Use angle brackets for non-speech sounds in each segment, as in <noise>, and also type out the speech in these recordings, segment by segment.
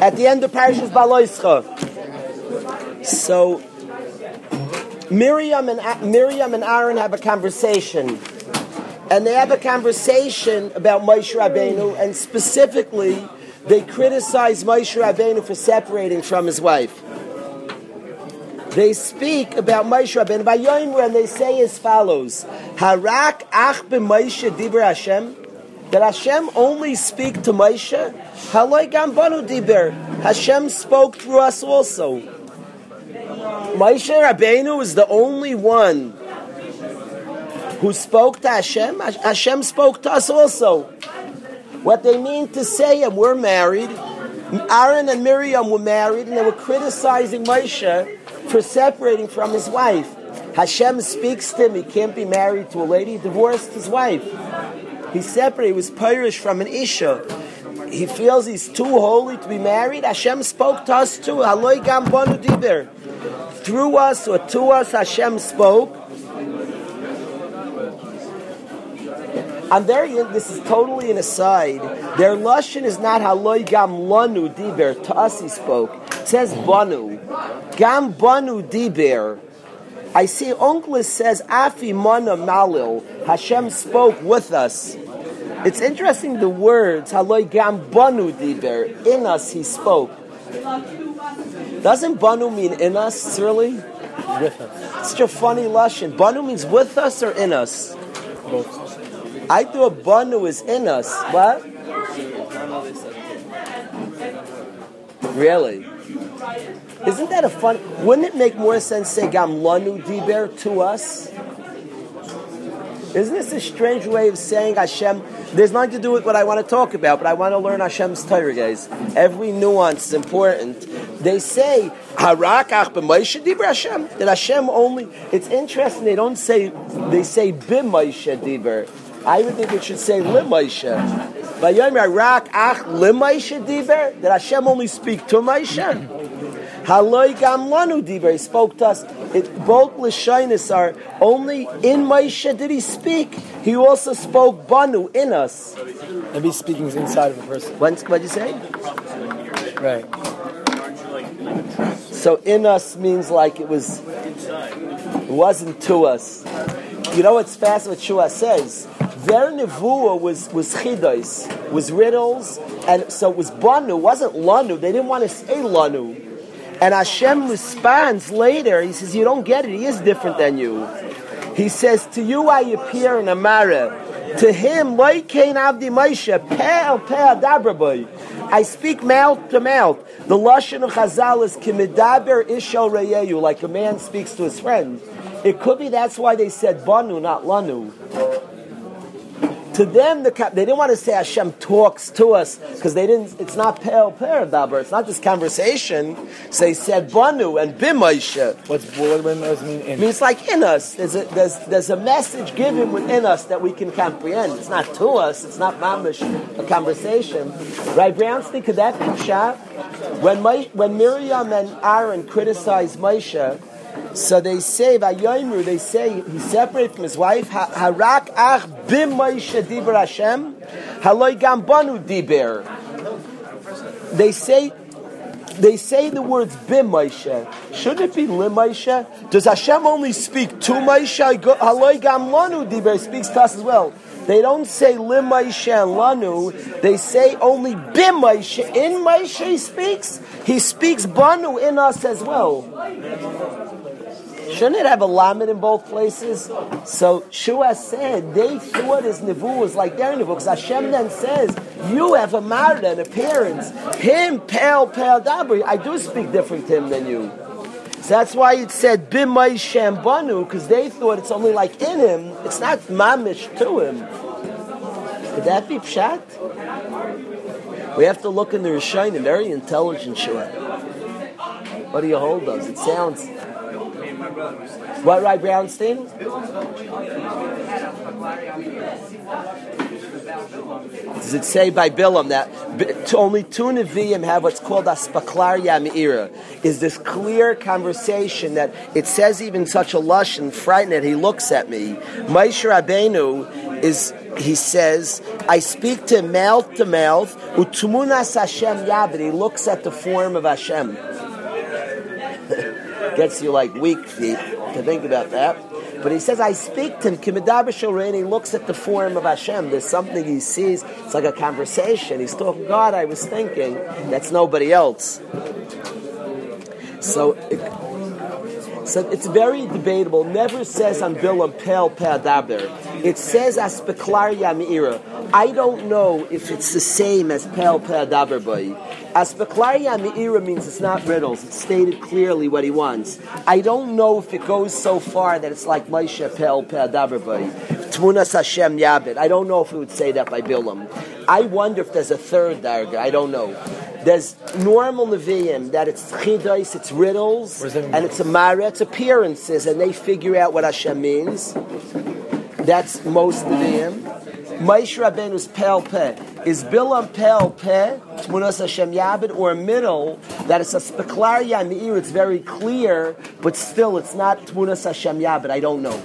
At the end of Parashas Baloischa. So Miriam and Miriam and Aaron have a conversation, and they have a conversation about Moshe Rabbeinu, and specifically, they criticize Moshe Rabbeinu for separating from his wife. They speak about Moshe Rabbeinu by and they say as follows: Harak ach b'Moshe dibur Hashem. That Hashem only speak to Moshe. Haloi gam banu diber. Hashem spoke through us also. Moshe Rabbeinu is the only one who spoke to Hashem. Hashem spoke to us also. What they mean to say, and we're married. Aaron and Miriam were married, and they were criticizing Moshe for separating from his wife. Hashem speaks to him. He can't be married to a lady. He divorced his wife. He separate. He was Pirish from an Isha. He feels he's too holy to be married. Hashem spoke to us too. Haloi gam bonu diber. Through us or to us, Hashem spoke. And there, this is totally an aside. Their lashon is not haloi gam lanu diber. To us, he spoke. It says banu. Gam banu diber. I see Onkelos says afi mana malil. Hashem spoke with us. It's interesting the words haloi gam banu diber. In us, he spoke. Doesn't banu mean in us, really? With us. Such a funny lashon. Banu means with us or in us. Both. I thought banu is in us. What? Really? Isn't that a fun? Wouldn't it make more sense to say gam lanu diber to us? Isn't this a strange way of saying Hashem? There's nothing to do with what I want to talk about, but I want to learn Hashem's Torah, guys. Every nuance is important. They say Harak ach b'Moshe diber Hashem. That Hashem only. It's interesting. They don't say. They say b'Moshe diber. I would think it should say limoshe. Vayom Harak ach limoshe diber. That Hashem only speak to Moshe. Haloi gam lanu diber. He spoke to us. It, both Lashonis are only in Moshe did he speak. He also spoke banu in us. Maybe speaking is inside of a person. What did you say? Right. So in us means like it was. It wasn't to us. You know what's fast? What Shua says. Their nevuah was was chidos, was riddles, and so it was banu. Wasn't lanu. They didn't want to say lanu. And Hashem responds later. He says, "You don't get it. He is different than you." He says, "To you I appear in a mirror. To him, like Cain Avdi Moshe, pe'al pe'al dabraboy. I speak mouth to mouth. The lashon of Chazal is kimidaber ishal reyeyu, like a man speaks to his friend. It could be that's why they said banu, not lanu. To them, the, they didn't want to say Hashem talks to us because they didn't. It's not pe'al daber. It's not just conversation. So they said banu and bimaisha. What's what does it mean in? I mean, it's like in us. There's a, there's, there's a message given within us that we can comprehend. It's not to us. It's not mamish, a conversation. Right, Brownstein, could that be shot? When, My, when Miriam and Aaron criticized Moshe, so they say, Vayoimru, they say, he separated from his wife, Harak ach bim Moshe diber Hashem, haloi gam banu diber. They say, they say the words bim Moshe. Shouldn't it be lim Moshe? Does Hashem only speak to Moshe? Haloi gam lanu diber speaks to us as well. They don't say lim Moshe and lanu. They say only bim Moshe. In Moshe he speaks. He speaks banu in us as well. Shouldn't it have a lamed in both places? So Shua said they thought his nevu was like their nevu because Hashem then says you have a marda, an appearance. Him pale pale dabri. I do speak different to him than you. So that's why it said bimay shambanu because they thought it's only like in him. It's not mamish to him. Could that be pshat? We have to look in the Rishonim, very intelligent Shua. What do you hold us? It sounds. What, right, Brownstein? Does it say by Bilam that only two Nevi'im have what's called Aspaklaria Me'ira? Is this clear conversation that it says even such a lush and frightened that he looks at me? Moshe Rabbeinu is he says, I speak to mouth to mouth, utumunas Hashem. He looks at the form of Hashem. Gets you like weak feet to think about that. But he says, I speak to him, Kimidabashal he looks at the form of Hashem. There's something he sees, it's like a conversation. He's talking, God, I was thinking, that's nobody else. So, so it's very debatable. Never says on Bilam Pel Pe'adaber. It says Aspeklar Yamira. I don't know if it's the same as Pel Pe'adaber Boy. Aspeklar Yamira means it's not riddles. It's stated clearly what he wants. I don't know if it goes so far that it's like Moshe Pel Pe'adaber Boy. Tmunas Hashem Yabit. I don't know if it would say that by Bilam. I wonder if there's a third darga. I don't know. There's normal Nevi'im that it's chidos, it's riddles, and it's a mara, it's appearances, and they figure out what Hashem means. That's most Nevi'im. Maish Rabbeinu's Pel Peh. Is Bilam Pel Peh, Tmunas Hashem Yabed, or middle, that it's a speklar Yamir, it's very clear, but still it's not Tmunas Hashem Yabed. I don't know.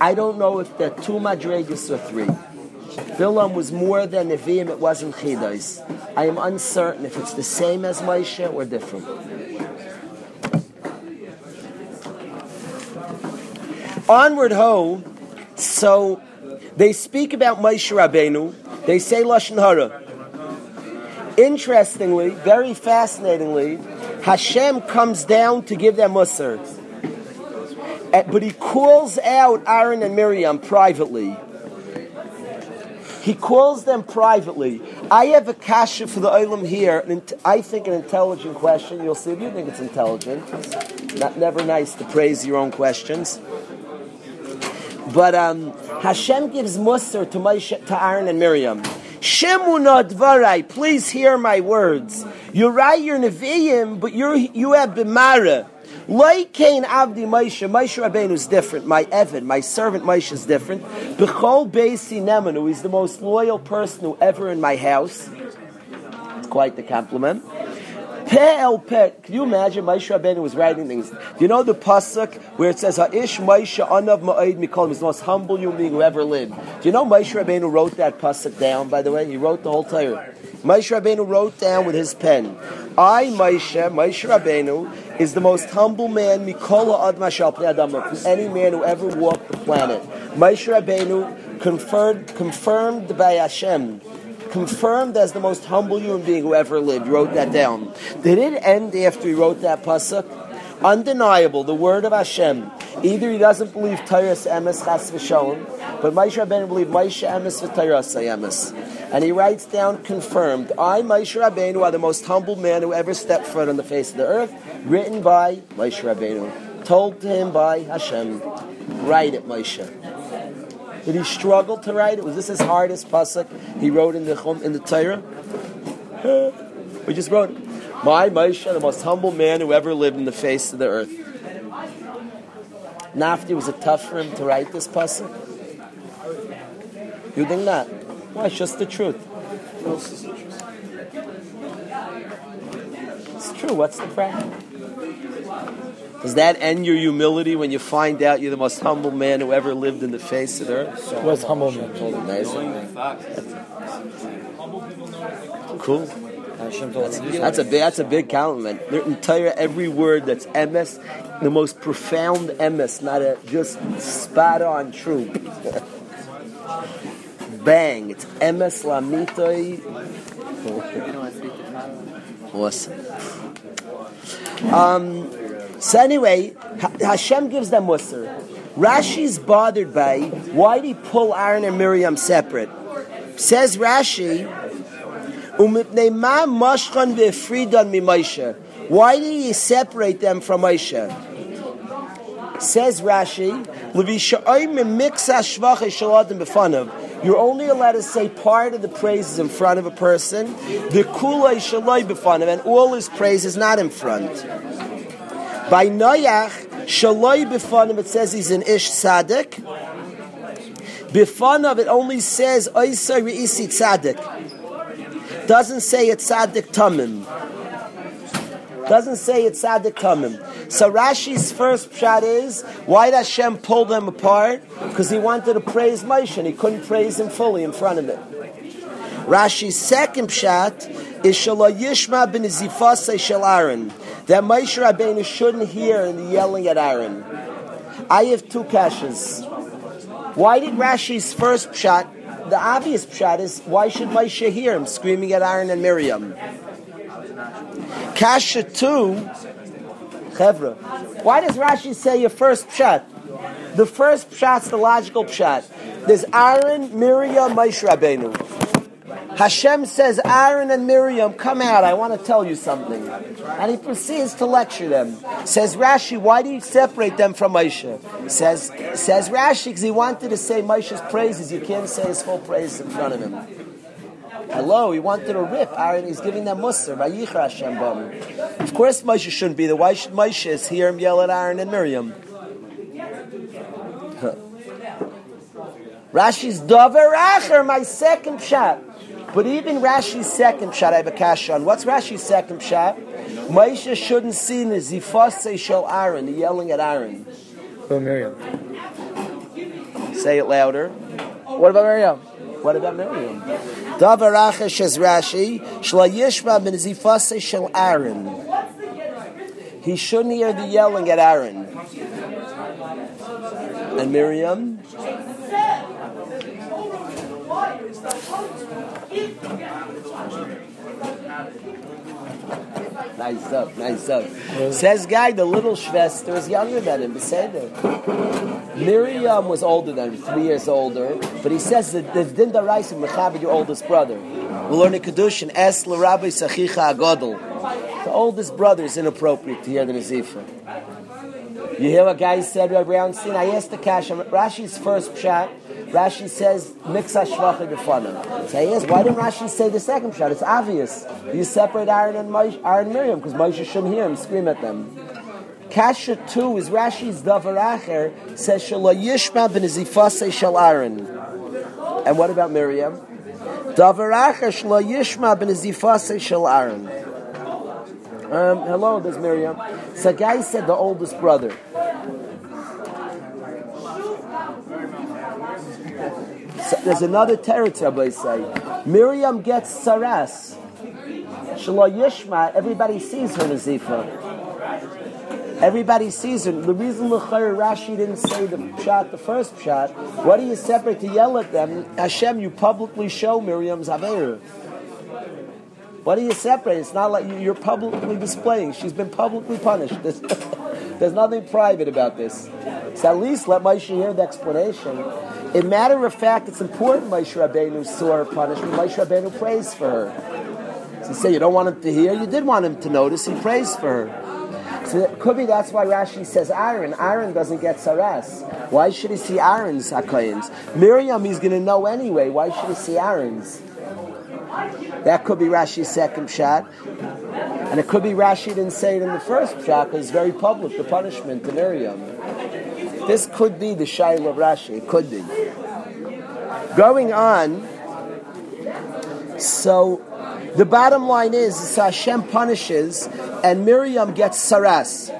I don't know if they're two madregas or three. Bilam was more than Nevi'im, it wasn't Chidos. I am uncertain if it's the same as Moshe or different. Onward ho, so they speak about Moshe Rabbeinu, they say Lashon Hara. Interestingly, very fascinatingly, Hashem comes down to give them Musar. Eh, but he calls out Aaron and Miriam privately. He calls them privately. I have a kasha for the olam here. and I think an intelligent question. You'll see if you think it's intelligent. Not never nice to praise your own questions. But um, Hashem gives Musar to, Moshe, to Aaron and Miriam. Shemuna dvarai, please hear my words. You write your nevi'im, but you're, you have bimara. Like Cain Avdi Moshe, Moshe Rabbeinu is different. My Evan, my servant Moshe is different. Bechol Beisi Nemanu, he's the most loyal person who ever in my house. It's quite the compliment. Pe el pe. Can you imagine Moshe Rabbeinu was writing things? Do you know the pasuk where it says Ha'ish Moshe Anav Ma'id Mikol is the most humble human being who ever lived? Do you know Moshe Rabbeinu wrote that pasuk down? By the way, he wrote the whole Torah. Moshe Rabbeinu wrote down with his pen. I, Moshe, Moshe Rabbeinu, is the most humble man, Mikola Ad Mashal from any man who ever walked the planet. Moshe Rabbeinu confirmed, confirmed by Hashem, confirmed as the most humble human being who ever lived. Wrote that down. Did it end after he wrote that pasuk? Undeniable, the word of Hashem. Either he doesn't believe Tyrus Emes Chas V'Shalom, but Moshe Rabbeinu believed Moshe Emes V'Tyrus Emes. And he writes down, confirmed, I, Moshe Rabbeinu, are the most humble man who ever stepped foot on the face of the earth, written by Moshe Rabbeinu, told to him by Hashem. Write it, Moshe. Did he struggle to write it? Was this his hardest pasuk he wrote in the in the Torah? <laughs> We just wrote it. My Moshe, the most humble man who ever lived in the face of the earth. Nafti was it tough for him to write this pasuk? You think not? Why? It's just the truth. It's true. What's the problem? Does that end your humility when you find out you're the most humble man who ever lived in the face of the earth? What's humble man? Cool. That's, a. That's a big compliment. Their entire every word that's MS, the most profound MS, not a just spot on true. <laughs> Bang! It's emes lamitoi. <laughs> Awesome. Um, so anyway, Hashem gives them Musar. Rashi's bothered by why did he pull Aaron and Miriam separate? Says Rashi, why did he separate them from Moshe? Says Rashi, you're only allowed to say part of the praises in front of a person, the kula shaloi and all his praise is not in front. By Noach, shaloi b'fanim, it says he's an ish tzaddik. B'fanav, it only says oisai re'isi tzaddik. Doesn't say it's tzaddik tamim. Doesn't say it's Sadik Tamim. So Rashi's first shot is why did Hashem pull them apart? Because he wanted to praise Moshe and he couldn't praise him fully in front of it. Rashi's second shot is Shalom Yishma ben Zifase Shel Aaron. That Moshe Rabbeinu shouldn't hear the yelling at Aaron. I have two caches. Why did Rashi's first shot, the obvious shot is, why should Moshe hear him screaming at Aaron and Miriam? Kasha 2, Chevra. Why does Rashi say your first pshat? The first pshat's the logical pshat. There's Aaron, Miriam, Moshe Rabbeinu. Hashem says, Aaron and Miriam, come out, I want to tell you something. And he proceeds to lecture them. Says Rashi, why do you separate them from Moshe? Says, says Rashi, because he wanted to say Moshe's praises. You can't say his full praise in front of him. Hello, he wanted to rip Aaron. He's giving them Musar. Of course, Moshe shouldn't be there. Why should Moshe hear him yell at Aaron and Miriam? <laughs> Rashi's Dover Acher, my second shot. But even Rashi's second shot, I have a cash on. What's Rashi's second shot? Moshe shouldn't see the zifase shel Aaron, the yelling at Aaron. Oh, Miriam. Say it louder. What about Miriam? What about Miriam? Davar Achesh as Rashi, Shla Yishma ben zifase shel Aaron. He shouldn't hear the yelling at Aaron. And Miriam? Nice up, nice up. Says guy, the little Shvester is younger than him. Beseder. Miriam was older than him, three years older. But he says that the Dinda Rice and Mechaber, your oldest brother. We'll learn in Kedushin, Es Rabbi Sachicha Agodel. The oldest brother is inappropriate to hear the Nazifa. You hear what guy said, Rabbi Brownstein? I asked the Kash, Rashi's first shot. Rashi says Miksa Shvacha Gefana. So I asked, why didn't Rashi say the second shot? It's obvious. You separate Aaron and Moshe, Aaron and Miriam because Moshe shouldn't hear him scream at them. Kasha 2 is Rashi's Davar Acher says Shala Yishma ben Zifase Shal Aaron. And what about Miriam? Davar Acher Shala Yishma ben Zifase Shal Aaron. Um, hello, there's Miriam. Guy said the oldest brother. There's another territory, say. Miriam gets saras. Shalom Yishma, everybody sees her Nazifa. Everybody sees her. The reason L'chayr Rashi didn't say the shot, the first shot, what do you separate to yell at them? Hashem, you publicly show Miriam's Aveir. What do you separate? It's not like you're publicly displaying. She's been publicly punished. <laughs> There's, nothing private about this. So at least let Moshe hear the explanation. In matter of fact, it's important Moshe Rabbeinu saw her punishment. Moshe Rabbeinu prays for her. So you say you don't want him to hear. You did want him to notice. He prays for her. So it could be that's why Rashi says Aaron. Aaron doesn't get saras. Why should he see Aaron's hakayins? Miriam he's going to know anyway. Why should he see Aaron's? That could be Rashi's second shot. And it could be Rashi didn't say it in the first because it's very public, the punishment to Miriam. This could be the Shail of Rashi. It could be. Going on, so the bottom line is, is Hashem punishes and Miriam gets saras.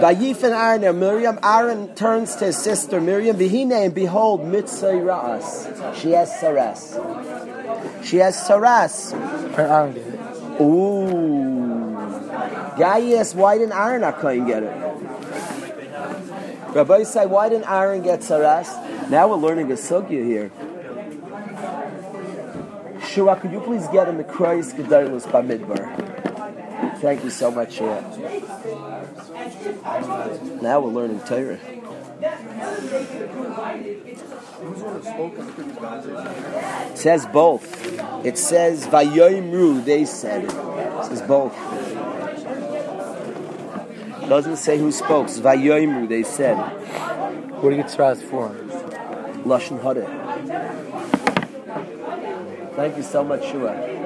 Bayif and Aaron and Miriam, Aaron turns to his sister Miriam, Behine, and behold, mitzay ra'as. She has saras. She has saras. Aaron did it. Ooh. Guy asks, why didn't Aaron Akain get it? Rabbi say, why didn't Aaron get saras? Now we're learning a sugya here. Shua, could you please get him the Christ Gedailus Bamidbar? Thank you so much. Now we're learning Torah. It says both. It says Vayoimru, they said it. It says both. It Doesn't say who spoke. It's Vayoimru, they said. What do you get Saras for? Lashon Hare. Thank you so much, Shua.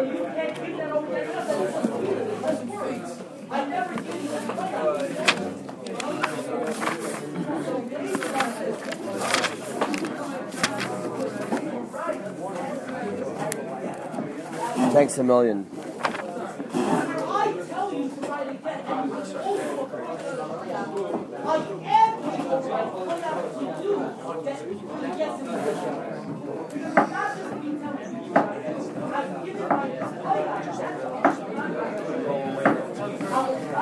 Thanks a million.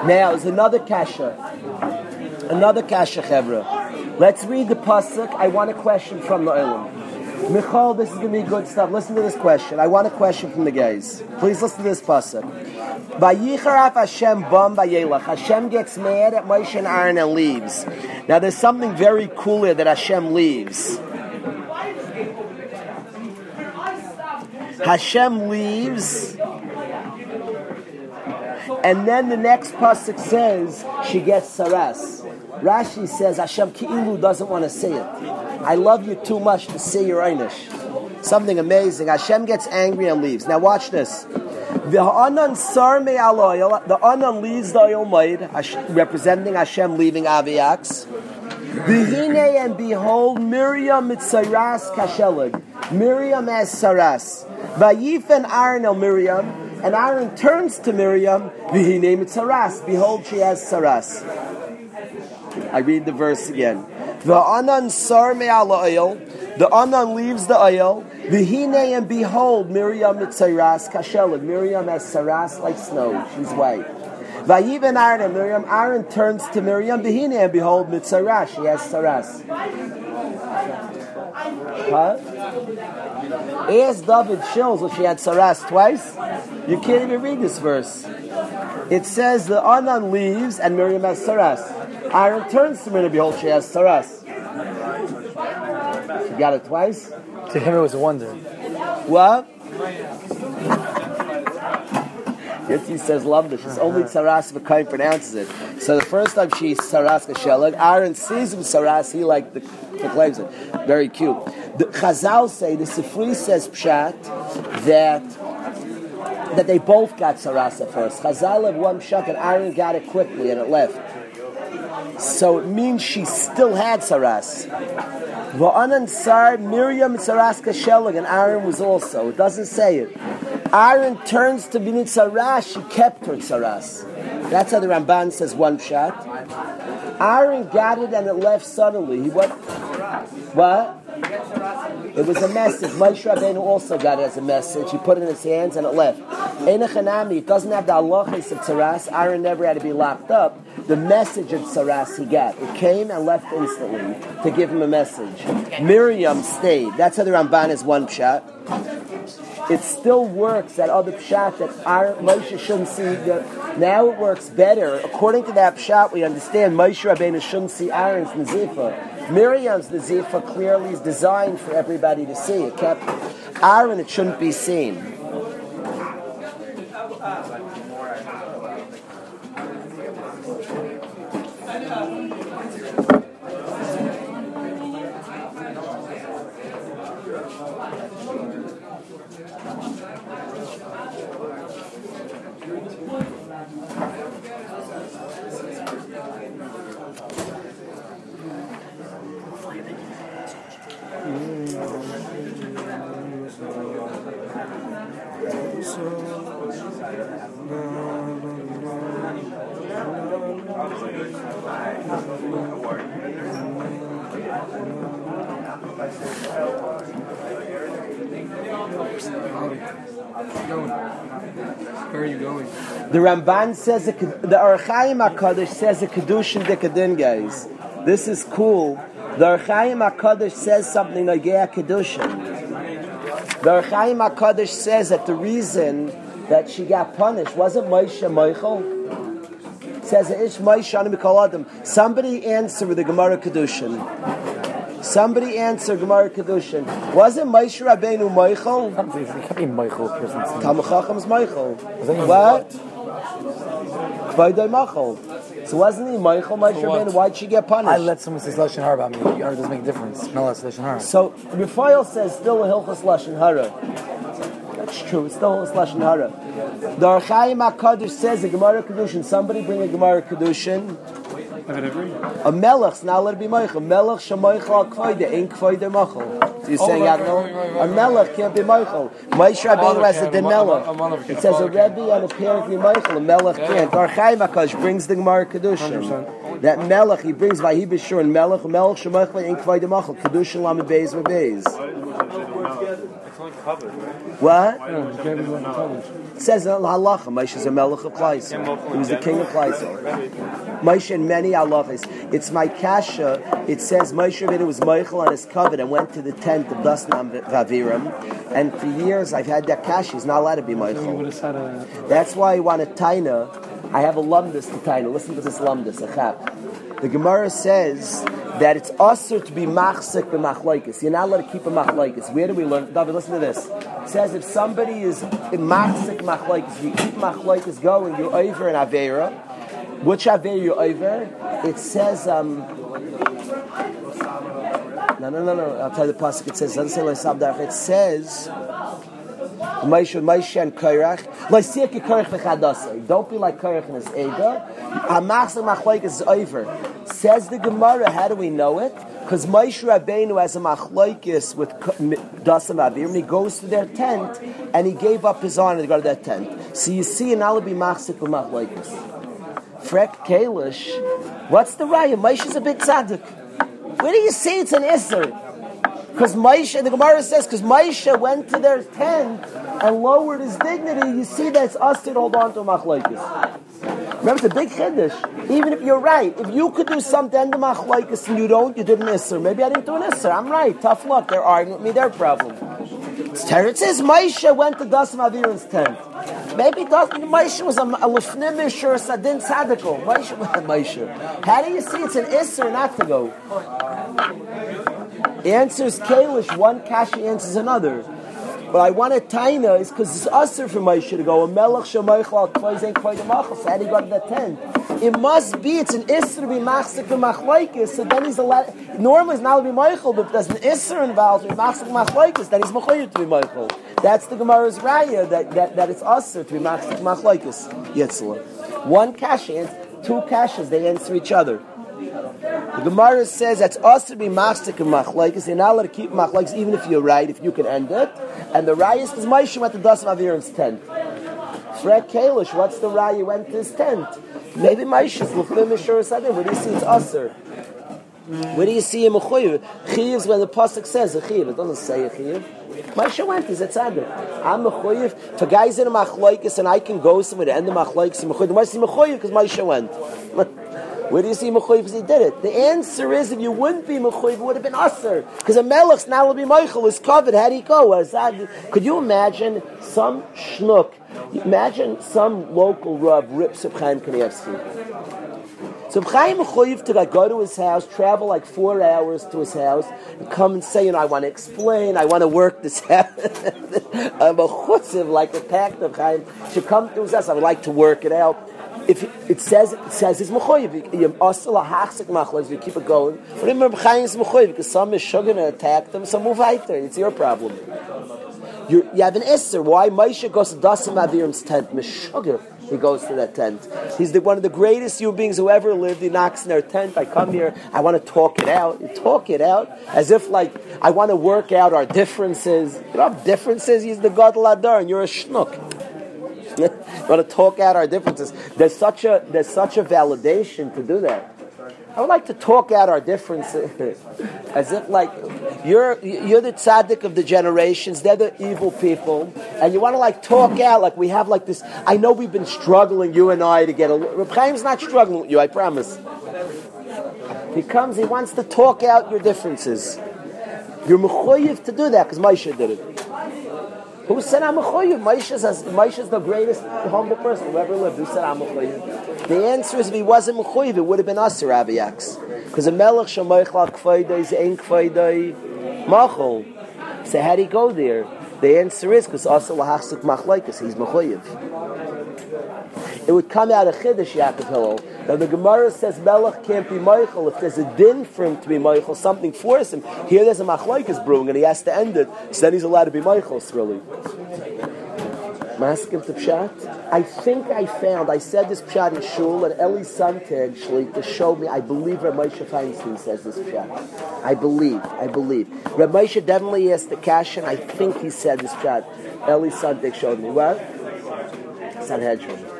Now, there's another kasha. Another kasha, chevra. Let's read the pasuk. I want a question from the Olam. Michal, this is going to be good stuff. Listen to this question. I want a question from the guys. Please listen to this pasuk. Vayicharaf Hashem bam vayelach. Hashem gets mad at Moshe and Aaron and leaves. Now, there's something very cool here that Hashem leaves. Hashem leaves and then the next pasuk says she gets saras. Rashi says Hashem Ki'ilu doesn't want to say it. I love you too much to say your einish. Something amazing. Hashem gets angry and leaves. Now watch this. The anan sar me aloyel. The anan leaves the oil representing Hashem leaving Aviax. Vihine and behold, Miriam mitzaras kashelag. Miriam as saras. Vayif Aaron el Miriam. And Aaron turns to Miriam, it Saras. Behold, she has Saras. I read the verse again. The Anan sar oil. The Anan leaves the oil. Vihine and behold, Miriam mitzaras kashelag. Miriam has Saras like snow. She's white. Vayiven Aaron and Miriam. Aaron turns to Miriam. Vihine and behold, mitzaras. She has Saras. Huh? Ask David Shills if she had Saras twice. You can't even read this verse. It says the Anan leaves and Miriam has Saras. Aaron turns to Miriam, behold, she has Saras. She got it twice. To him, it was a wonder. What? <laughs> Yitzi says love She's only uh-huh. Saras if a pronounces it. So the first time she's Saras Kashelag, Aaron sees him Saras, he like the, proclaims it. Very cute. The Chazal say, the Sifri says Pshat, that that they both got Saras at first. Chazal have one Pshat and Aaron got it quickly and it left. So it means she still had Saras. Va'anan Sar, Miriam Saras Kashelag, and Aaron was also. It doesn't say it. Aaron turns to Binit Saras, she kept her Saras. That's how the Ramban says one shot. Aaron got it and it left suddenly. He what? What? It was a message. Moshe Rabbeinu also got it as a message. He put it in his hands and it left. Enochanami, it doesn't have the halachas of tzaras. Aaron never had to be locked up. The message of tzaras he got. It came and left instantly to give him a message. Miriam stayed. That's how the Ramban is one shot it still works that other pshat that our Moshe shouldn't see. The, now it works better. According to that pshat, we understand Moshe Rabbeinu shouldn't see Aaron's nazifa. Miriam's nazifa clearly is designed for everybody to see. It kept Aaron, it shouldn't be seen. Where are you going? The Ramban says the Archaim Hakadosh says a kedushin dekadin, guys. This is cool. The Archaim Hakadosh says something like yeah kedushin. The Archaim Hakadosh says that the reason that she got punished wasn't Moshe Michael. Says Ish Moshe Adam. Somebody answer with the Gemara kedushin. Somebody answer Gemara Kedushin. Wasn't Moshe Rabbeinu Michael? It can't be Michael. Talmud Chacham's Michael. What? Kvaydai Michael. So wasn't he Michael, Moshe Rabbeinu? Why'd she get punished? I let someone say Lashon Hara about me. It doesn't make a difference. No less Lashon Hara. So Raphael says still a Hilchas Lashon Hara. That's true. It's still a Lashon Hara. The Archaim Hakadosh says a Gemara Kedushin. Somebody bring a Gemara Kedushin. A melech's not allowed to be Michael. Melech shemoichel kvoide ain't kvoide machel. So you're saying, right, yeah, no, right, right, right, a melech can't be Michael. Moshe Rabbeinu has a melech. It says a a father can't. rebbe and a parent be Michael. A melech can't. Ar Chaim Akash brings the Gemara Kedushin. That melech he brings by Hebishur and melech melech shemoichel ain't kvoide machel. Kedushin lamed beis beis. What? Yeah, you can't be doing. It says in halacha, Moshe is a melech of Klaisel. He was the king of Klaisel. Moshe in many halachas. It's my kasha. It says Moshe Rabbeinu was Michael on his covet and went to the tent of Dasnam Vaviram. And for years I've had that kasha. He's not allowed to be You would Michael. have said a. That's why I want a taina. I have a lumdus to taina. Listen to this lumdus, a chap. The Gemara says that it's usher to be machzik b'machloikis. You're not allowed to keep a machlokes. Where do we learn? David, listen to this. It says if somebody is machzik machlokes, you keep machlokes going, you're over an avera. Which avera you're over? It says, um, no, no, no, no. I'll tell you the pasuk. It says. It says, And. Don't be like Korach and his Ega. Hamachzak machlaik is over. Says the Gemara, how do we know it? Because Moshe Rabbeinu has a machlaikis with Dasam Avir, and he goes to their tent, and he gave up his honor to go to that tent. So you see, and I'll be machzik with machlaikis. Frek Kalish, what's the raya? Moshe is a big tzaddik. Where do you see it's an Isser? Because Maisha, the Gemara says, because Maisha went to their tent and lowered his dignity, you see that it's us to hold on to machlaikis. Remember, it's a big chiddush. Even if you're right, if you could do something the machlaikis and you don't, you did an isser. Maybe I didn't do an isser. I'm right. Tough luck. They're arguing with me. Their problem. It says Maisha went to Dasim Aviran's tent. Maybe Dasim Maisha was a, a lefnimish or a sadin tzadikal. Maisha, <laughs> Maisha. How do you see it's an isser not to go? Answers Kalish, one Kashi answers another. But I want a taina is because it's usher for Moshe to go. A melech shemaychal al tvoiz ain't kvay demachal. So how do you to that tent? It must be. It's an isser be machzik b'machlaikis. So then he's allowed. Normally it's not to be Michael, but there's an isser involved, be machzik b'machlaikis, then he's mechayer to be Michael. That's the Gemara's raya that, that, that it's usher to be machzik b'machlaikis. Yitzla. One kashi, and two kashas, they answer each other. The Gemara says that's us to be mastic and machlekes. You're not allowed to keep machlekes even if you're right, if you can end it. And the raya is Moshe went to Dasim Aviram's tent. Fred Kalish, what's the raya? Went to his tent. Maybe Moshe is luflim mishur sadim. Where do you see it's usher? Where do you see a mechuyev? Chiv when the pasuk says a chiv. It doesn't say a chiv. Moshe went. He's a tzaddik. I'm mechuyev. If a guy's in a machlekes and I can go somewhere to end the machlekes, mechuyev. Why is he mechuyev? Because Moshe went. <laughs> Where do you see mechuyev? Because he did it. The answer is, if you wouldn't be mechuyev, it would have been usher. Because a melech's now will be Michael is covered. How do you go? Could you imagine some schnook? Imagine some local rub rips up Chaim Kanievsky. So Chaim Mechuyev to like, go to his house, travel like four hours to his house, and come and say, you know, I want to explain, I want to work this out. <laughs> I'm a chutziv, like a pact of Chaim, should come to his house, I would like to work it out. If it says it says it's mechuyev, you also a hachzik machlez, you keep it going. Remember, Chaim is mechuyev because some is sugar to attack them, some move weiter. It's your problem. You're, you have an Isser. Why Moshe goes to Dasim Aviram's tent? Meshuggah. He goes to that tent. He's the, one of the greatest human beings who ever lived. He knocks in their tent. I come here. I want to talk it out. You talk it out as if like I want to work out our differences. You have differences. He's the God Ladar, and you're a schnook. <laughs> want to talk out our differences. There's such a there's such a validation to do that. I would like to talk out our differences, <laughs> as if like you're you're the tzaddik of the generations, they're the evil people, and you want to like talk out like we have like this. I know we've been struggling, you and I, to get a. Reb Chaim's not struggling with you, I promise. He comes, he wants to talk out your differences. You're mechoyev to do that because Moshe did it. Who said I'm mechoyev? Moshe Moshe is the greatest humble person who ever lived. Who said I'm mechoyev? The answer is if he wasn't mechoyev, it would have been us, Rabbi Yaks. Because a melech shemoichal kfaydei ein kfaydei machol. So how do he go there? The answer is because also lahachsuk machlaikas. He's mechoyev. It would come out of Chiddush Yaakov Hillel. Now the Gemara says Melech can't be Michael. If there's a din for him to be Michael, something forces him. Here there's a machlaikas brewing and he has to end it. So then he's allowed to be Michael, really. Maskim to Pshat? I think I found, I said this Pshat in Shul, and Eli Santeg Shlita showed me, I believe Rav Moshe Feinstein says this Pshat. I believe, I believe. Rav Moshe definitely asked the question, I think he said this Pshat. Eli Santeg showed me. What? Sanhedrin.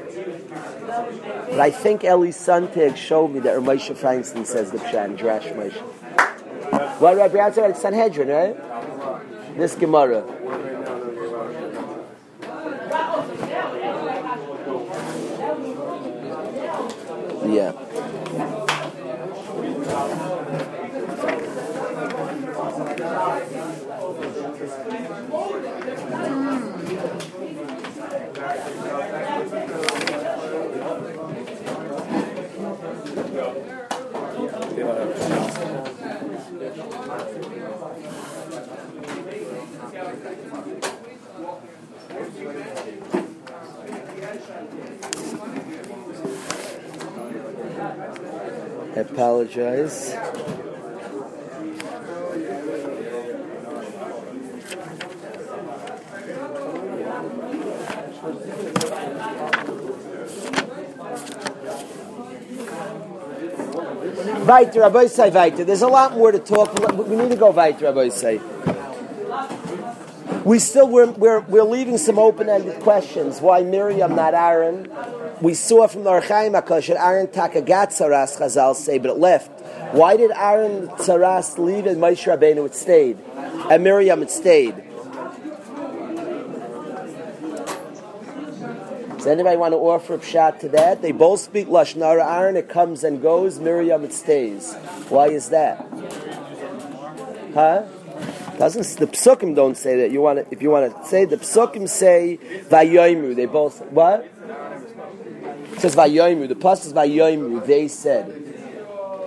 But I think Eli Santeg showed me that Rav Moshe Feinstein says the Pshat in Drash Moshe. Well, Rabbi Yatzar, it's Sanhedrin, right? This Gemara. Yeah. Apologize. Weiter, Rabbi say weiter. There's a lot more to talk. About. We need to go weiter, Rabbi say. We still we're, we're, we're leaving some open-ended questions. Why Miriam, not Aaron? We saw from the Archaim that Aaron takagat tzaras Chazal say, but it left. Why did Aaron tzaras leave and Moshe Rabbeinu it stayed, and Miriam it stayed? Does anybody want to offer a shot to that? They both speak lashon hara. Aaron it comes and goes. Miriam it stays. Why is that? Huh? Doesn't the psukim don't say that? You want to, if you want to say the psukim say vayoymu. They both what? It says vayoymu. The pasuk says vayoymu. They said.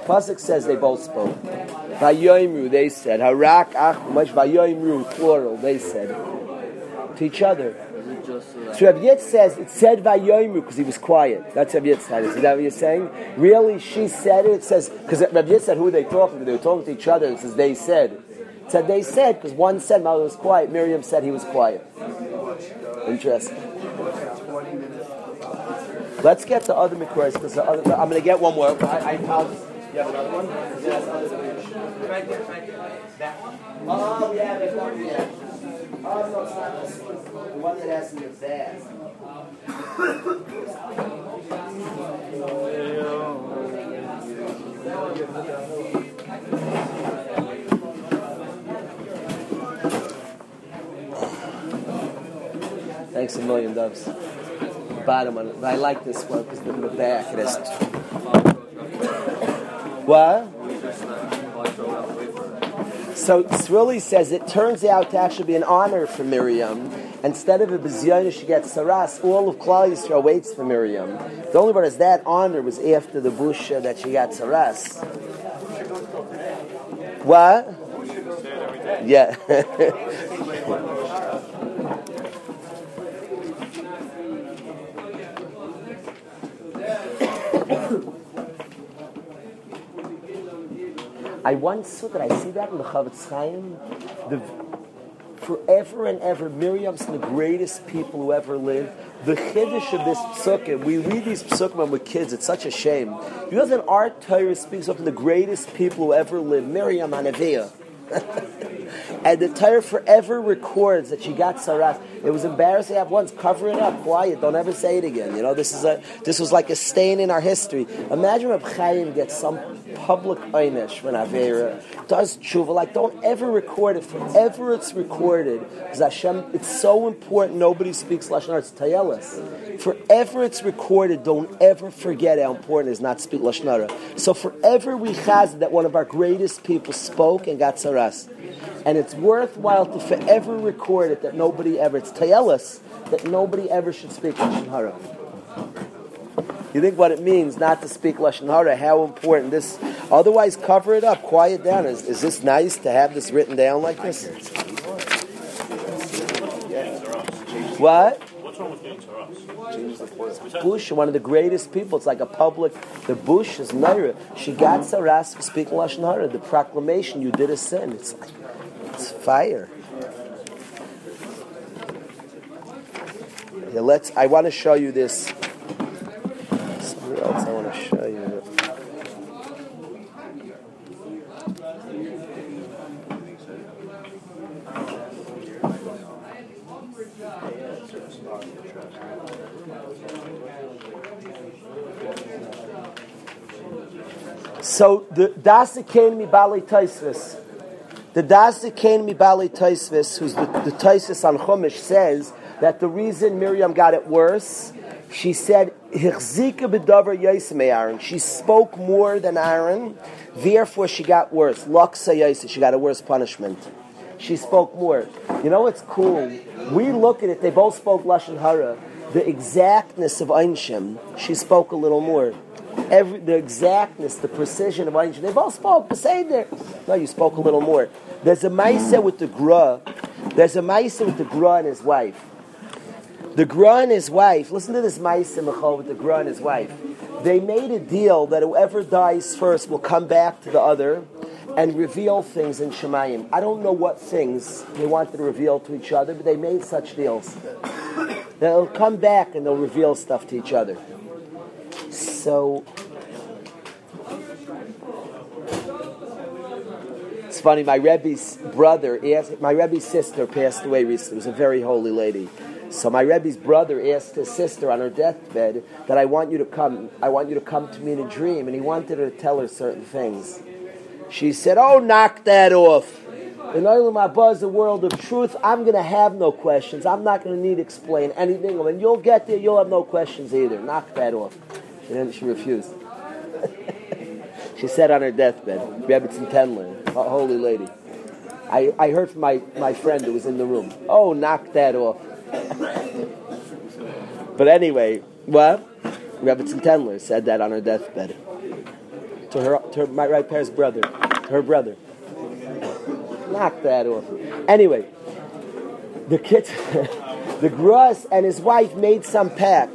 Pasuk says they both spoke. Vayoymu. They said. Harak much vayoymu plural. They said to each other. So Rav Yitz says it said Vayoymu because he was quiet. That's Rav Yitz said. Is that what you're saying? Really, she said it. It says because Rav Yitz said who they talking to? They were talking to each other. It says they said. It said they said because one said Mother was quiet. Miriam said he was quiet. Interesting. Let's get to other mikros because I'm going to get one more. I, I apologize. You have another one? Yes, right there, right there. That one? Oh, yeah, that one, yeah. Oh, no, it's not this one. The one that has in the back. Thanks a million, Doves. Bottom one. I like this one because in the back it has. What? So Tzvili says it turns out to actually be an honor for Miriam. Instead of a bizyona, she gets saras. All of Klal Yisrael waits for Miriam. The only part is that honor was after the busha that she got saras. What? Yeah. <laughs> I once saw that I see that in the Chafetz Chaim. The forever and ever, Miriam's the greatest people who ever lived. The chiddush of this psukim, we read these psukim when we're kids. It's such a shame. Know that our Torah speaks of the greatest people who ever lived, Miriam Anavia. <laughs> and the Torah forever records that she got saras. It was embarrassing have once. Cover it up, quiet. Don't ever say it again. You know, this is a this was like a stain in our history. Imagine if Chaim gets some public einish when Avera does tshuva. Like, don't ever record it. Forever it's recorded because Hashem. It's so important. Nobody speaks lashon hara. It's tayelis. Forever it's recorded. Don't ever forget how important it is not to speak lashon hara. So forever we chaz that one of our greatest people spoke and got saras. And it's worthwhile to forever record it that nobody ever, it's tayelis, that nobody ever should speak Lashon Hara. You think what it means not to speak Lashon Hara, how important this, otherwise cover it up, quiet down. Is, is this nice to have this written down like this? What? What's wrong with? Bush, one of the greatest people. It's like a public. The Bush is Naira. She got saras for speaking lashon hara. The proclamation, you did a sin. It's like it's fire. Let's. I want to show you this. Something else I want to show you. So the Dasa came mi Bali Taisvis. The Dasa came mi Bali Taisvis, who's the, the Taisis on Chumash, says that the reason Miriam got it worse, she said, "Hichzika b'davar yaisme Aaron." She spoke more than Aaron, therefore she got worse. Laksa she got a worse punishment. She spoke more. You know what's cool? We look at it. They both spoke lashon hara. The exactness of Einshim, she spoke a little more every, the exactness, the precision of Einstein. They both spoke the same there. No, you spoke a little more. There's a Maisa with the Gra. There's a Maisa with the Gra and his wife. The Gra and his wife, listen to this Maisa Michal with the Gra and his wife. They made a deal that whoever dies first will come back to the other and reveal things in Shemayim. I don't know what things they wanted to reveal to each other, but they made such deals. They'll come back and they'll reveal stuff to each other. So funny. My Rebbe's brother, asked, my Rebbe's sister passed away recently. It was a very holy lady. So my Rebbe's brother asked his sister on her deathbed that I want you to come. I want you to come to me in a dream, and he wanted her to tell her certain things. She said, "Oh, knock that off." In Olam Haba is a world of truth. I'm going to have no questions. I'm not going to need to explain anything. When you'll get there, you'll have no questions either. Knock that off. And then she refused. <laughs> she said on her deathbed, Rebbitzin Tenler, a holy lady. I, I heard from my, my friend who was in the room. Oh, knock that off. but anyway, what? Rebbitzin Tenler said that on her deathbed. To her, to her my right pair's brother, her brother. Knock that off. Anyway, the kid, <laughs> the Gra's and his wife made some pact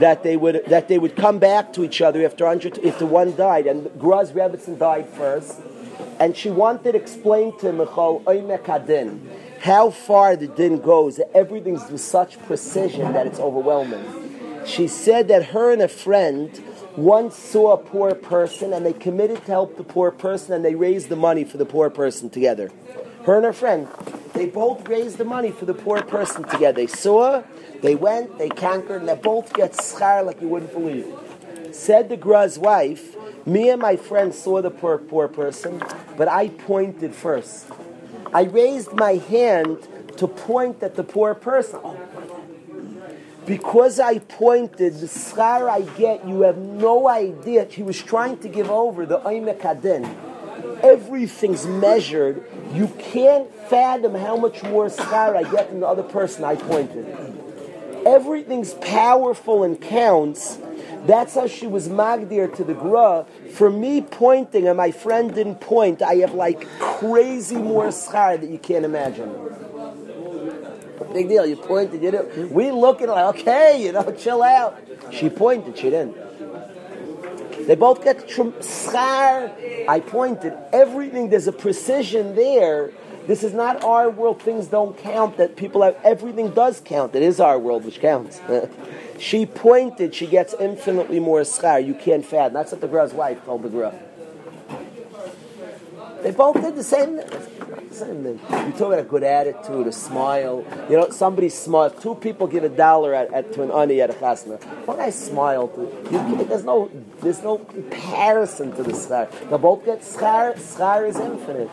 that they would that they would come back to each other after if the one died. And Gra's Rebbitzin died first, and she wanted to explain to Michal Oimek how far the din goes. Everything's with such precision that it's overwhelming. She said that her and a friend once saw a poor person and they committed to help the poor person and they raised the money for the poor person together. Her and her friend, they both raised the money for the poor person together. They saw, they went, they conquered, and they both get schar like you wouldn't believe. Said the Gra's wife, me and my friend saw the poor, poor person, but I pointed first. I raised my hand to point at the poor person because I pointed, the schar I get, you have no idea. He was trying to give over the Oimek Adin. Everything's measured. You can't fathom how much more schar I get than the other person I pointed. Everything's powerful and counts. That's how she was magdir to the gra. For me pointing and my friend didn't point, I have like crazy more schar that you can't imagine. Big deal. You pointed. You know, we look at it like, okay, you know, chill out. She pointed. She didn't. They both get schar. I pointed. Everything. There's a precision there. This is not our world. Things don't count. That people have. Everything does count. It is our world which counts. <laughs> she pointed. She gets infinitely more schar. You can't fathom. That's what the Gra's wife told the girl. They both did the same same thing. You talk about a good attitude, a smile. You know, somebody smiles. Two people give a dollar at, at, to an ani at a chasna. One guy smiled. You, there's no there's no comparison to the schar. They both get schar. Schar is infinite.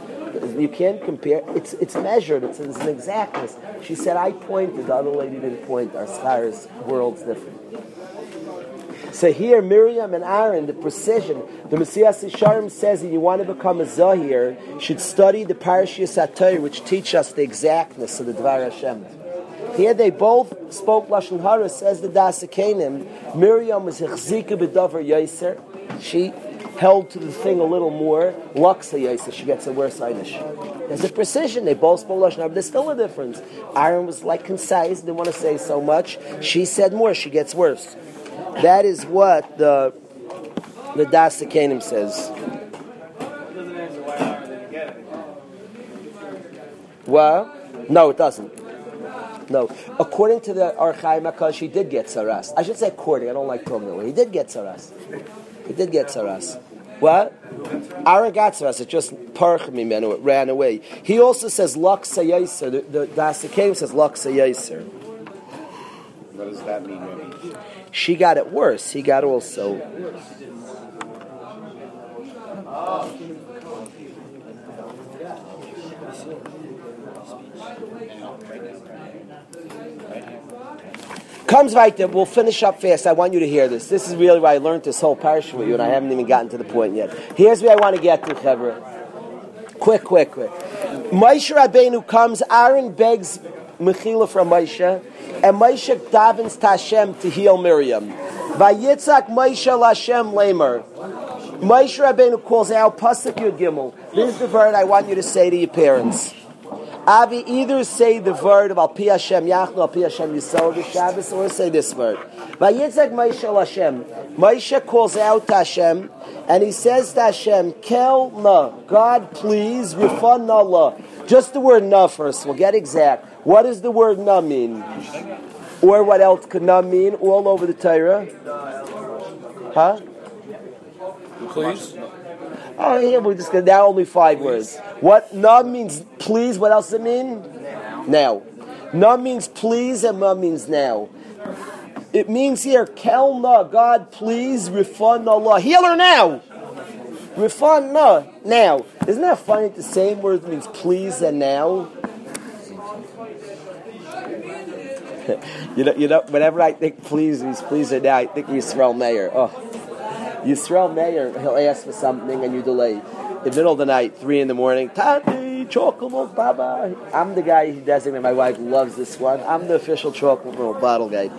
You can't compare. It's it's measured. It's, it's an exactness. She said, "I pointed. The other lady didn't point. Our schar is world's different." So here, Miriam and Aaron, the precision. The Mesilas Yesharim says that you want to become a Zahir, should study the Parashiyas Atayr, which teach us the exactness of the Dvar Hashem. Here they both spoke Lashon Hara, says the Daas Zekeinim. Miriam was Chzika B'Dover Yaiser. She held to the thing a little more. Luxa Yaiser, she gets a worse Einish. There's a precision. They both spoke Lashon Hara, but there's still a difference. Aaron was like concise, didn't want to say so much. She said more, she gets worse. That is what the the Daas Zekeinim says. Well, no, it doesn't. No. According to the Archaim Akash, he did get Saras. I should say according, I don't like way. He did get Saras. He did get Saras. What? Aaron got it just parch mimenu, it ran away. He also says Lak Sayaser. The, the, says Lak Sayaser. What does that mean? She got it worse. He got also. Comes right there. We'll finish up fast. I want you to hear this. This is really why I learned this whole parish with you, and I haven't even gotten to the point yet. Here's where I want to get to, Chevra. Quick, quick, quick. Moshe Rabbeinu comes. Aaron begs Mechila from Moshe, and Moshe davens to Hashem to heal Miriam. Vayitzak Moshe Lashem Lamer. Moshe Rabbeinu calls out Pasuk Yud Gimel. This is the word I want you to say to your parents. Avi, either say the word of Al Pi Hashem Yachnu, Al Pi Hashem Yisrael, the Shabbos, or say this word. Vayitzak Moshe Lashem. Moshe calls out Hashem, and he says to Hashem, Kel na, God please, Rifan na la. Just the word na first, we'll get exact. What does the word na mean? Or what else could na mean all over the Torah? Huh? Please. Oh, yeah, we're just gonna, now only five words. What na means please, what else does it mean? Now. Na means please and ma means now. It means here, kel na, God please, refund Allah. Heal her now! Refund na, now. Isn't that funny? The same word means please and now. <laughs> you know, you know, whenever I think please means please and now, I think Yisrael Mayer. Oh. Yisrael Mayer, he'll ask for something and you delay. In the middle of the night, three in the morning, Tati, chocolate milk, baba. I'm the guy who designated. My wife loves this one. I'm the official chocolate milk bottle guy.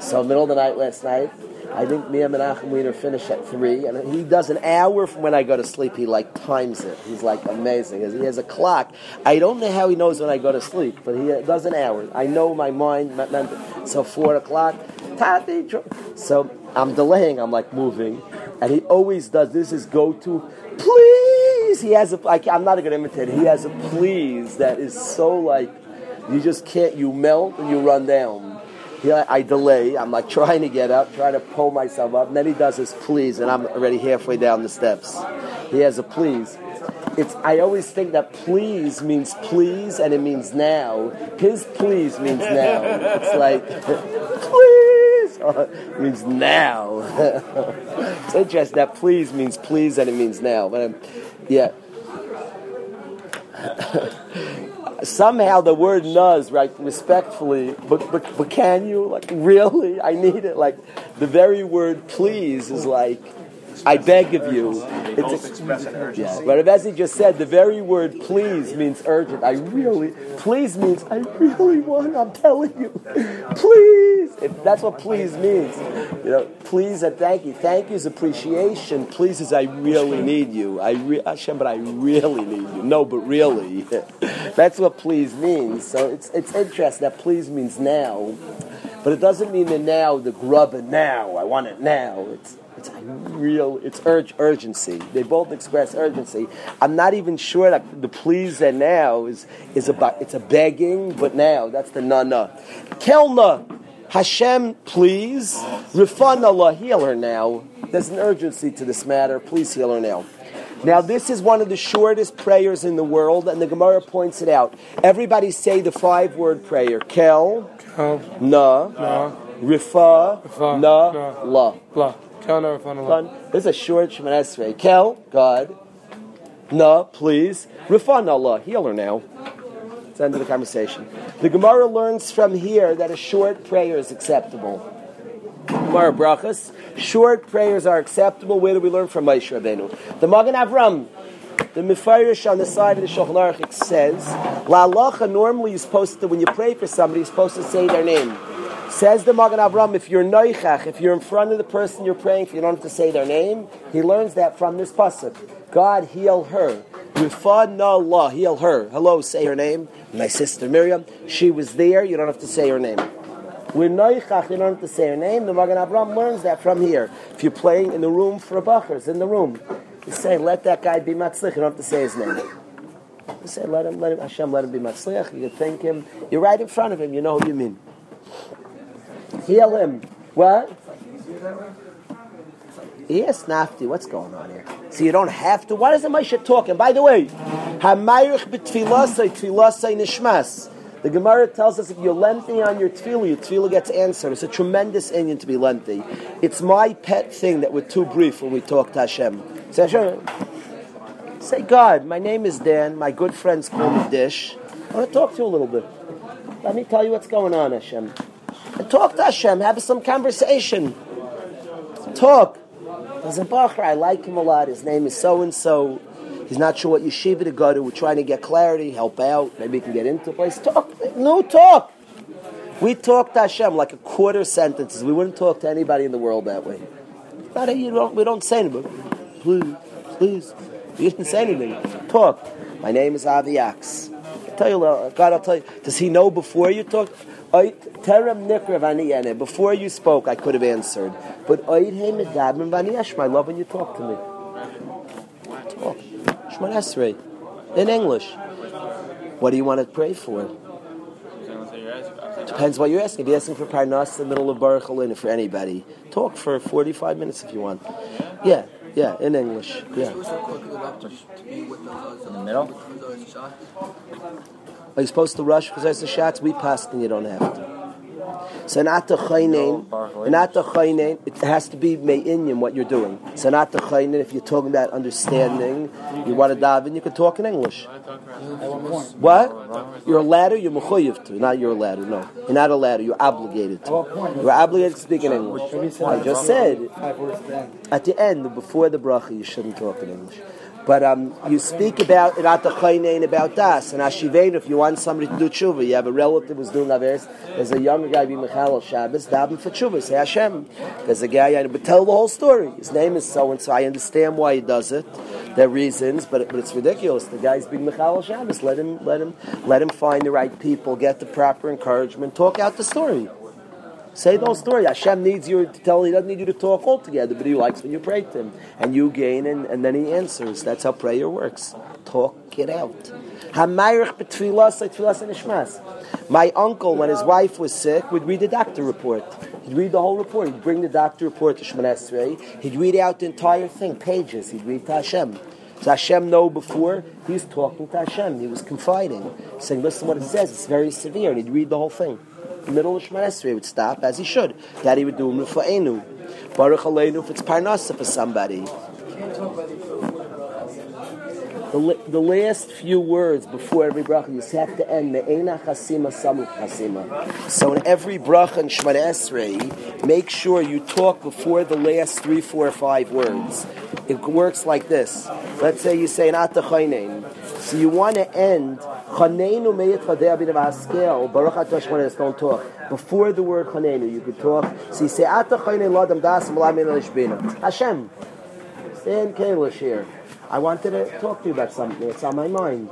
So, middle of the night last night, I think me and Menachem Weiner finish at three, and he does an hour from when I go to sleep. He like times it. He's like amazing. He has a clock. I don't know how he knows when I go to sleep, but he does an hour. I know my mind. So four o'clock, Tati. So I'm delaying. I'm like moving, and he always does. This is go to. Please, he has a. I, I'm not a good imitator. He has a please that is so like you just can't. You melt and you run down. Yeah, I delay. I'm like trying to get up, trying to pull myself up, and then he does his please, and I'm already halfway down the steps. He has a please. It's. I always think that please means please, and it means now. His please means now. It's like <laughs> please <laughs> means now. <laughs> it's interesting that please means please, and it means now. But um, yeah <laughs> somehow the word nuz, right, respectfully, but, but, but can you? Like, really? I need it. Like, the very word please is like, I beg of you. It's express an urgency. yeah, but as he just said, the very word please means urgent. I really, please means I really want, I'm telling you. Please. If that's what please means. You know, please and thank you. Thank you is appreciation. Please is I really need you. I re- Hashem, but I really need you. No, but really. <laughs> that's what please means. So it's, it's interesting that please means now. But it doesn't mean the now, the grub and now. I want it now. It's it's real. It's urge urgency. They both express urgency. I'm not even sure that the please and now is is about. It's a begging, but now that's the na na. Kelna, Hashem, please. Rifan Allah, heal her now. There's an urgency to this matter. Please heal her now. Now, this is one of the shortest prayers in the world, and the Gemara points it out. Everybody say the five word prayer Kel, Kel, Na, Na, Rifa, Rifa, Na, Na. La. La. This is a short Esrei. Kel, God. No, please. Rifan Allah, heal her now. It's the end of the conversation. The Gemara learns from here that a short prayer is acceptable. Gemara brachas. Short prayers are acceptable. Where do we learn from Moshe Rabbeinu? The Magen Avram, the Mefarish on the side of the Shulchan Aruch says, La halacha normally you're supposed to, when you pray for somebody, you're supposed to say their name. Says the Magen Avram, if you're noichach, if you're in front of the person you're praying for, you don't have to say their name. He learns that from this pasuk. God heal her. Allah, heal her. Hello, say her name. My sister Miriam, she was there. You don't have to say her name. We're noichach, you don't have to say her name. The Magen Avram learns that from here. If you're playing in the room for a bacher, it's in the room. You say, let that guy be matzlich, you don't have to say his name. I said, let him, let him, Hashem, let him be Matzliach. You can thank him. You're right in front of him. You know who you mean. Heal him. What? Yes, Nafti, what's going on here? So you don't have to. Why does the Moshe talk? And by the way, tfilasai nishmas. The Gemara tells us if you're lengthy on your tefillah, your tefillah gets answered. It's a tremendous Indian to be lengthy. It's my pet thing that we're too brief when we talk to Hashem. Say, Hashem, say God, my name is Dan. My good friends call me Dish. I want to talk to you a little bit. Let me tell you what's going on, Hashem. Talk to Hashem. Have some conversation. Talk. Bachar, I like him a lot. His name is so and so. He's not sure what yeshiva to go to. We're trying to get clarity, help out. Maybe he can get into a place. Talk. No, talk. We talk to Hashem like a quarter sentences. We wouldn't talk to anybody in the world that way. Not a, you don't, we don't say anything. Please, please. You didn't say anything. Talk. My name is Avi Axe. I tell you, God, I'll tell you. Does he know before you talk? Terem nikra Before you spoke, I could have answered. But I love when you talk to me. Talk. Shemon Esrei. In English. What do you want to pray for? Depends what you're asking. If you're asking for Parnas in the middle of Baruch Halin, for anybody, talk for 45 minutes if you want. Yeah, yeah, in English. Yeah. In the middle? Are you supposed to rush because there's the shots? We passed and you don't have to. Sanata chaynein, sanata chaynein. It has to be me'inyim what you're doing. Sanata chaynein. If you're talking about understanding, you want to dive in. You can talk in English. What? You're a ladder. You're mechuyev to. Not you're a ladder. No, you're not a ladder. You're obligated to. You're obligated to speak in English. I just said at the end, before the bracha, you shouldn't talk in English. But um, you speak about Irat about das and Ashivein. If you want somebody to do tshuva, you have a relative who's doing averes. There's a younger guy being Michal Shabbos, daven for tshuva. Say Hashem. There's a guy, but tell the whole story. His name is so and so. I understand why he does it. There are reasons, but but it's ridiculous. The guy's being Michal Shabbos. Let him let him let him find the right people, get the proper encouragement, talk out the story. Say the whole story. Hashem needs you to tell. He doesn't need you to talk altogether, but He likes when you pray to Him, and you gain, and, and then He answers. That's how prayer works. Talk it out. My uncle, when his wife was sick, would read the doctor report. He'd read the whole report. He'd bring the doctor report to Shemon Esrei. He'd read out the entire thing, pages. He'd read to Hashem. Does Hashem know before? He's talking to Hashem. He was confiding, saying, listen what it says. It's very severe. And he'd read the whole thing middle of Shemar Esrei would stop as he should. That he would do Mufa'enu. Baruch Aleinu if it's Parnasa for somebody. The, the last few words before every bracha, you have to end me'ena chasima samuk chasima. So in every bracha in Shemar Esrei, make sure you talk before the last three, four, five words. It works like this. Let's say you say not the So you want to end Chanenu meyet chadei abin askel. Baruch atah shmones. Don't talk before the word chanenu. You could talk. So you say ata chanenu ladam das alishbina. Hashem, stand kalish here. I wanted to talk to you about something. It's on my mind.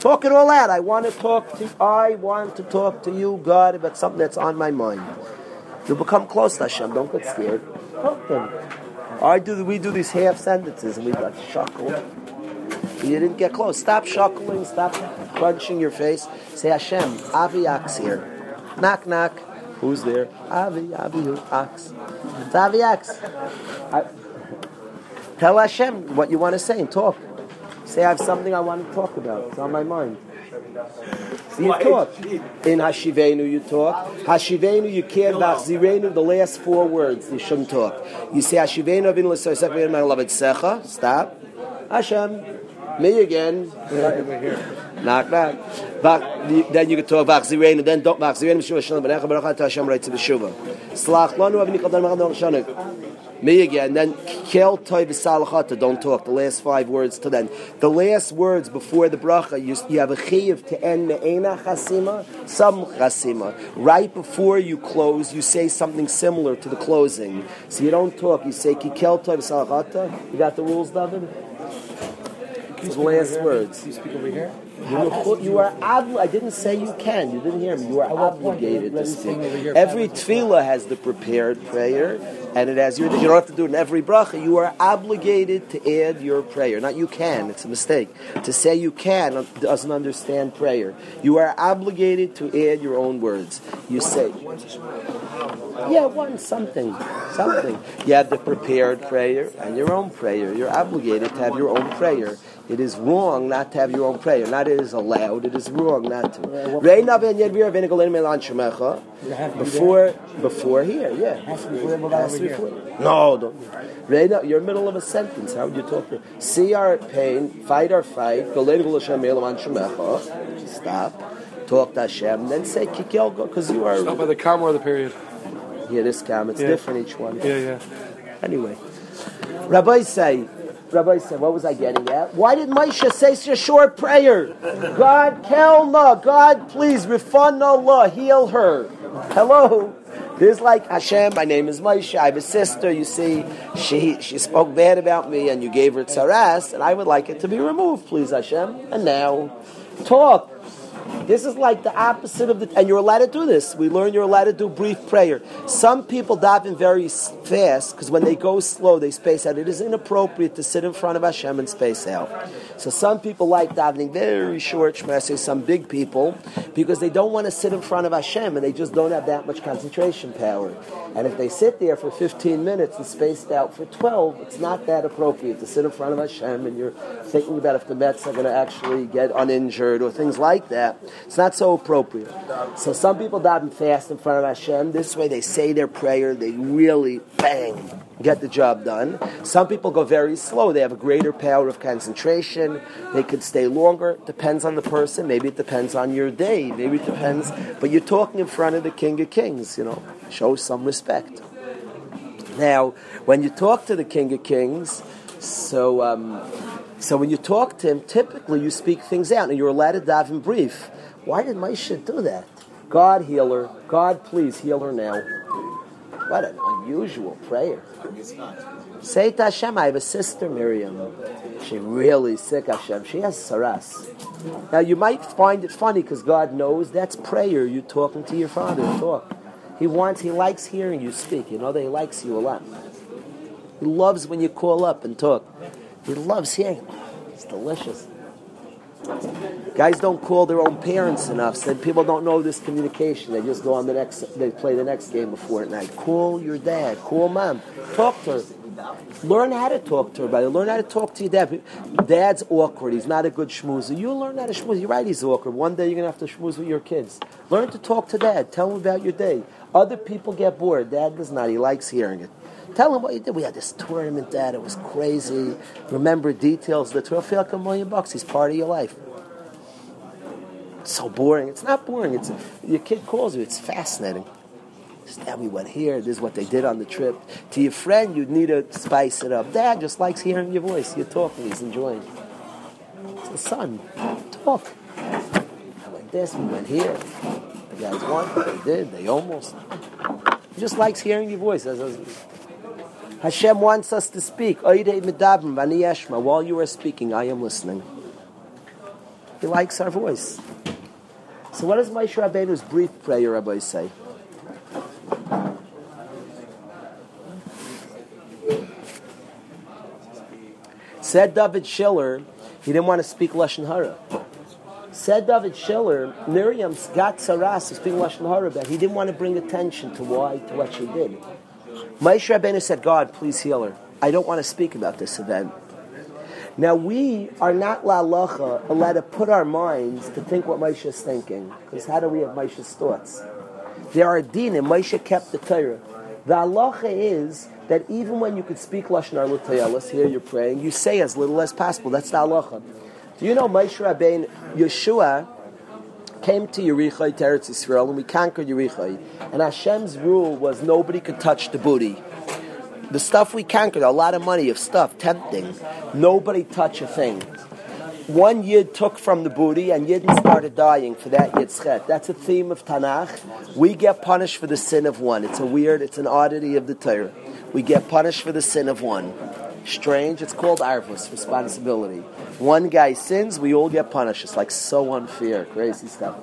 Talk it all out. I want to talk to. I want to talk to you, God, about something that's on my mind. You become close to Hashem. Don't get scared. Talk to Him. I do. We do these half sentences, and we like shuckle. You didn't get close. Stop shuckling. Stop crunching your face. Say Hashem. Avi Ax here. Knock knock. Who's there? Avi Avi Ax. It's Avi Ax. Tell Hashem what you want to say and talk. Say I have something I want to talk about. It's on my mind. So you talk. In Hashivenu you talk. Hashivenu you can't Zirenu the last four words you shouldn't talk. You say Hashivenu avinu l'sosef my beloved secha. Stop. Hashem. Me again. knock knock. Then you can talk Vachzirein, and then don't Vachzirein Meshuvah Shalom Benecha Baruch Hashem right to the Shuvah. Slach Lanu Avni Kadar Machadon Shanik. Me again. Then Kel Toy V'Salachata. Don't talk. The last five words to then. The last words before the bracha. You, you have a chiv to end Me'ena Chasima, some Chasima. Right before you close, you say something similar to the closing. So you don't talk. You say Kel Toy V'Salachata. You got the rules, David. These last words. You speak over here? You, you are obli- I didn't say you can. You didn't hear me. You are obligated to speak. Every tefillah has the prepared prayer, and it has your. You don't have to do it in every bracha. You are obligated to add your prayer. Not you can. It's a mistake. To say you can doesn't understand prayer. You are obligated to add your own words. You say. Yeah, one something, something. You have the prepared prayer and your own prayer. You're obligated to have your own prayer. It is wrong not to have your own prayer. Not it is allowed. It is wrong not to. Reina ben Yedvir ben Egolim Elan Shemecha. Before, before here, yeah. Has to be before Has to be here. No, don't. Reina, you're in the middle of a sentence. How would you talk to See our pain, fight our fight. Golein Gol Hashem Elan Shemecha. Stop. Talk to Hashem. Then say Kikel because you are. Not by the comma or the period. Yeah, this cam. It's Yeah. different each one. Yeah, yeah. Anyway, Rabbi say, Rabbi said, what was I getting at? Why did Moshe say such a short prayer? God, Kelna, God, please, refund Allah, heal her. Hello? There's like Hashem, my name is Moshe, I have a sister, you see, she she spoke bad about me and you gave her tzaras, and I would like it to be removed, please, Hashem. And now, talk. This is like the opposite of the, and you're allowed to do this. We learn you're allowed to do brief prayer. Some people daven very fast because when they go slow, they space out. It is inappropriate to sit in front of Hashem and space out. So some people like davening very short shmesses, some big people, because they don't want to sit in front of Hashem and they just don't have that much concentration power. And if they sit there for 15 minutes and spaced out for 12, it's not that appropriate to sit in front of Hashem and you're thinking about if the Mets are going to actually get uninjured or things like that. It's not so appropriate. So some people daven fast in front of Hashem. This way they say their prayer, they really bang get the job done. Some people go very slow. They have a greater power of concentration. They could stay longer. Depends on the person. Maybe it depends on your day. Maybe it depends. But you're talking in front of the King of Kings. You know, show some respect. Now, when you talk to the King of Kings, so um, so when you talk to him, typically you speak things out, and you're allowed to daven brief. Why did Moshe do that? God heal her. God, please heal her now. What an unusual prayer. Say to Hashem, I have a sister, Miriam. She really sick, Hashem. She has saras. Now you might find it funny because God knows that's prayer. You're talking to your father. Talk. He wants, he likes hearing you speak. You know that he likes you a lot. He loves when you call up and talk. He loves hearing. it. It's delicious. Guys don't call their own parents enough, so people don't know this communication. They just go on the next, they play the next game of Fortnite. Call your dad, call mom, talk to her. Learn how to talk to her, brother. Learn how to talk to your dad. Dad's awkward. He's not a good schmoozer. You learn how to schmooze. You're right, he's awkward. One day you're to have to schmooze with your kids. Learn to talk to dad. Tell him about your day. Other people get bored. Dad does not. He likes hearing it. Tell him what you did. We had this tournament, Dad. It was crazy. Remember details the tour. Feel like a million bucks. He's part of your life. It's so boring. It's not boring. It's your kid calls you. It's fascinating. Dad, we went here. This is what they did on the trip. To your friend, you'd need to spice it up. Dad just likes hearing your voice. You're talking. He's enjoying. It's the son. Talk. I went this. We went here. The guys won. They did. They almost. He just likes hearing your voice. That's- that's- Hashem wants us to speak. While you are speaking, I am listening. He likes our voice. So what does Moshe Rabbeinu's brief prayer, Rabbi, say? Said David Schiller, he didn't want to speak Lashon Hara. Said David Schiller, Miriam's got Saras to speak Lashon Hara, but he didn't want to bring attention to why, to what she did. Moshe Rabbeinu said, God, please heal her. I don't want to speak about this event. Now, we are not la halacha allowed to put our minds to think what Moshe is thinking, because how do we have Moshe's thoughts? There are dinim. Moshe kept the Torah. The halacha is that even when you could speak lashon l'tayalis, here you're praying, you say as little as possible. That's the halacha. Do you know Moshe Rabbeinu, Yeshua came to Yericho, to Eretz Yisrael, and we conquered Yericho. And Hashem's rule was nobody could touch the booty. The stuff we conquered, a lot of money of stuff, tempting. Nobody touch a thing. One yid took from the booty, and yidden started dying for that yid's chet. That's a theme of Tanakh. We get punished for the sin of one. It's a weird, it's an oddity of the Torah. We get punished for the sin of one. Strange. It's called arvus, responsibility. One guy sins, we all get punished. It's like so unfair, crazy stuff.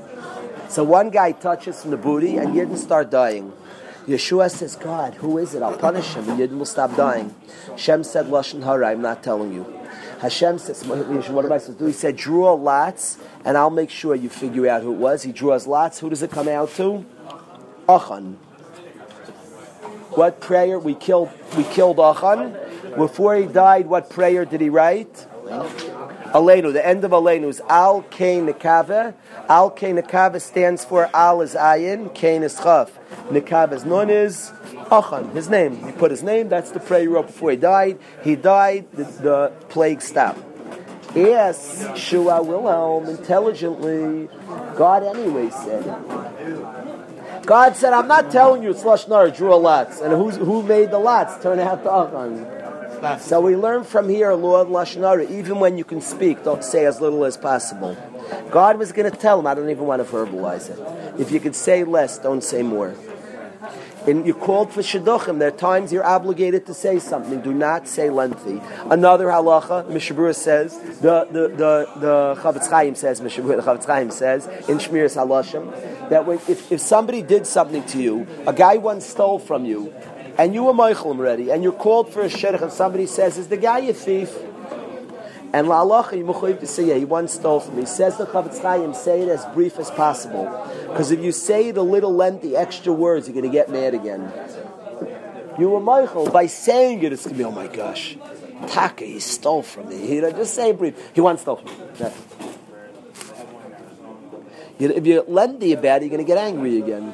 So one guy touches from the booty, and Yidden start dying. Yeshua says, God, who is it? I'll punish him, and Yidden will stop dying. Shem said, Lashon Hara, I'm not telling you. Hashem says, what am I supposed to do? He said, draw lots, and I'll make sure you figure out who it was. He draws lots. Who does it come out to? Achan. What prayer? We killed, we killed Achan. Before he died, what prayer did he write? Aleinu. The end of Aleinu is Al Kain Nekave. Al Kain Nekave stands for Al is Ayin, Kain is Chaf. Nekave is Nun is Achan, his name. He put his name, that's the prayer he wrote before he died. He died, the, the plague stopped. Yes, Shua Wilhelm, intelligently, God anyway said God said, I'm not telling you it's Lashnar, drew a lots. And who's, who made the lots? Turn out to Achan. So we learn from here, Lord Lashonara, even when you can speak, don't say as little as possible. God was going to tell him, I don't even want to verbalize it. If you could say less, don't say more. And you're called for shidduchim. There are times you're obligated to say something. Do not say lengthy. Another halacha, Mishabura says, the the the the Chafetz Chaim says, Mishabura, the Chafetz Chaim says in Shmiras Halashon that when, if if somebody did something to you, a guy once stole from you, and you were Michaelim ready, and you're called for a shidduch, and somebody says, "Is the guy a thief?" And la'alacha, you to say, yeah, he once stole from me. Says the Chafetz Chaim, say it as brief as possible. Because if you say the little lengthy extra words, you're going to get mad again. You were Michael. By saying it, it's going to be, oh my gosh, Taka, he stole from me. Know, just say brief. He once stole from me. If you're lengthy about it, you're going to get angry again.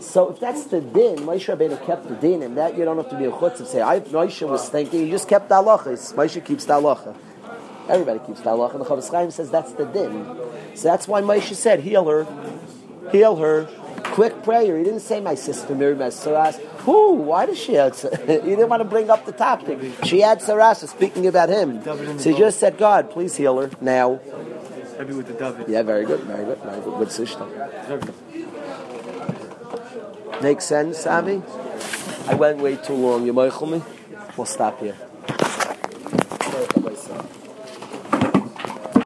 So if that's the din, Moshe Rabbeinu kept the din, and that you don't have to be a chutz and say, I, Moshe was thinking, he just kept the halacha. Moshe keeps the halacha. Everybody keeps the halacha. And the Chafetz Chaim says that's the din. So that's why Moshe said, heal her, heal her. Quick prayer. He didn't say my sister Miriam has saras. Who? Why does she have? <laughs> he didn't want to bring up the topic. She had saras. Speaking about him, so he just said, God, please heal her now. Maybe with the David. Yeah, very good, very good, very good. Good sishta. Makes sense, Sammy? I went way too long. You might me? We'll stop here.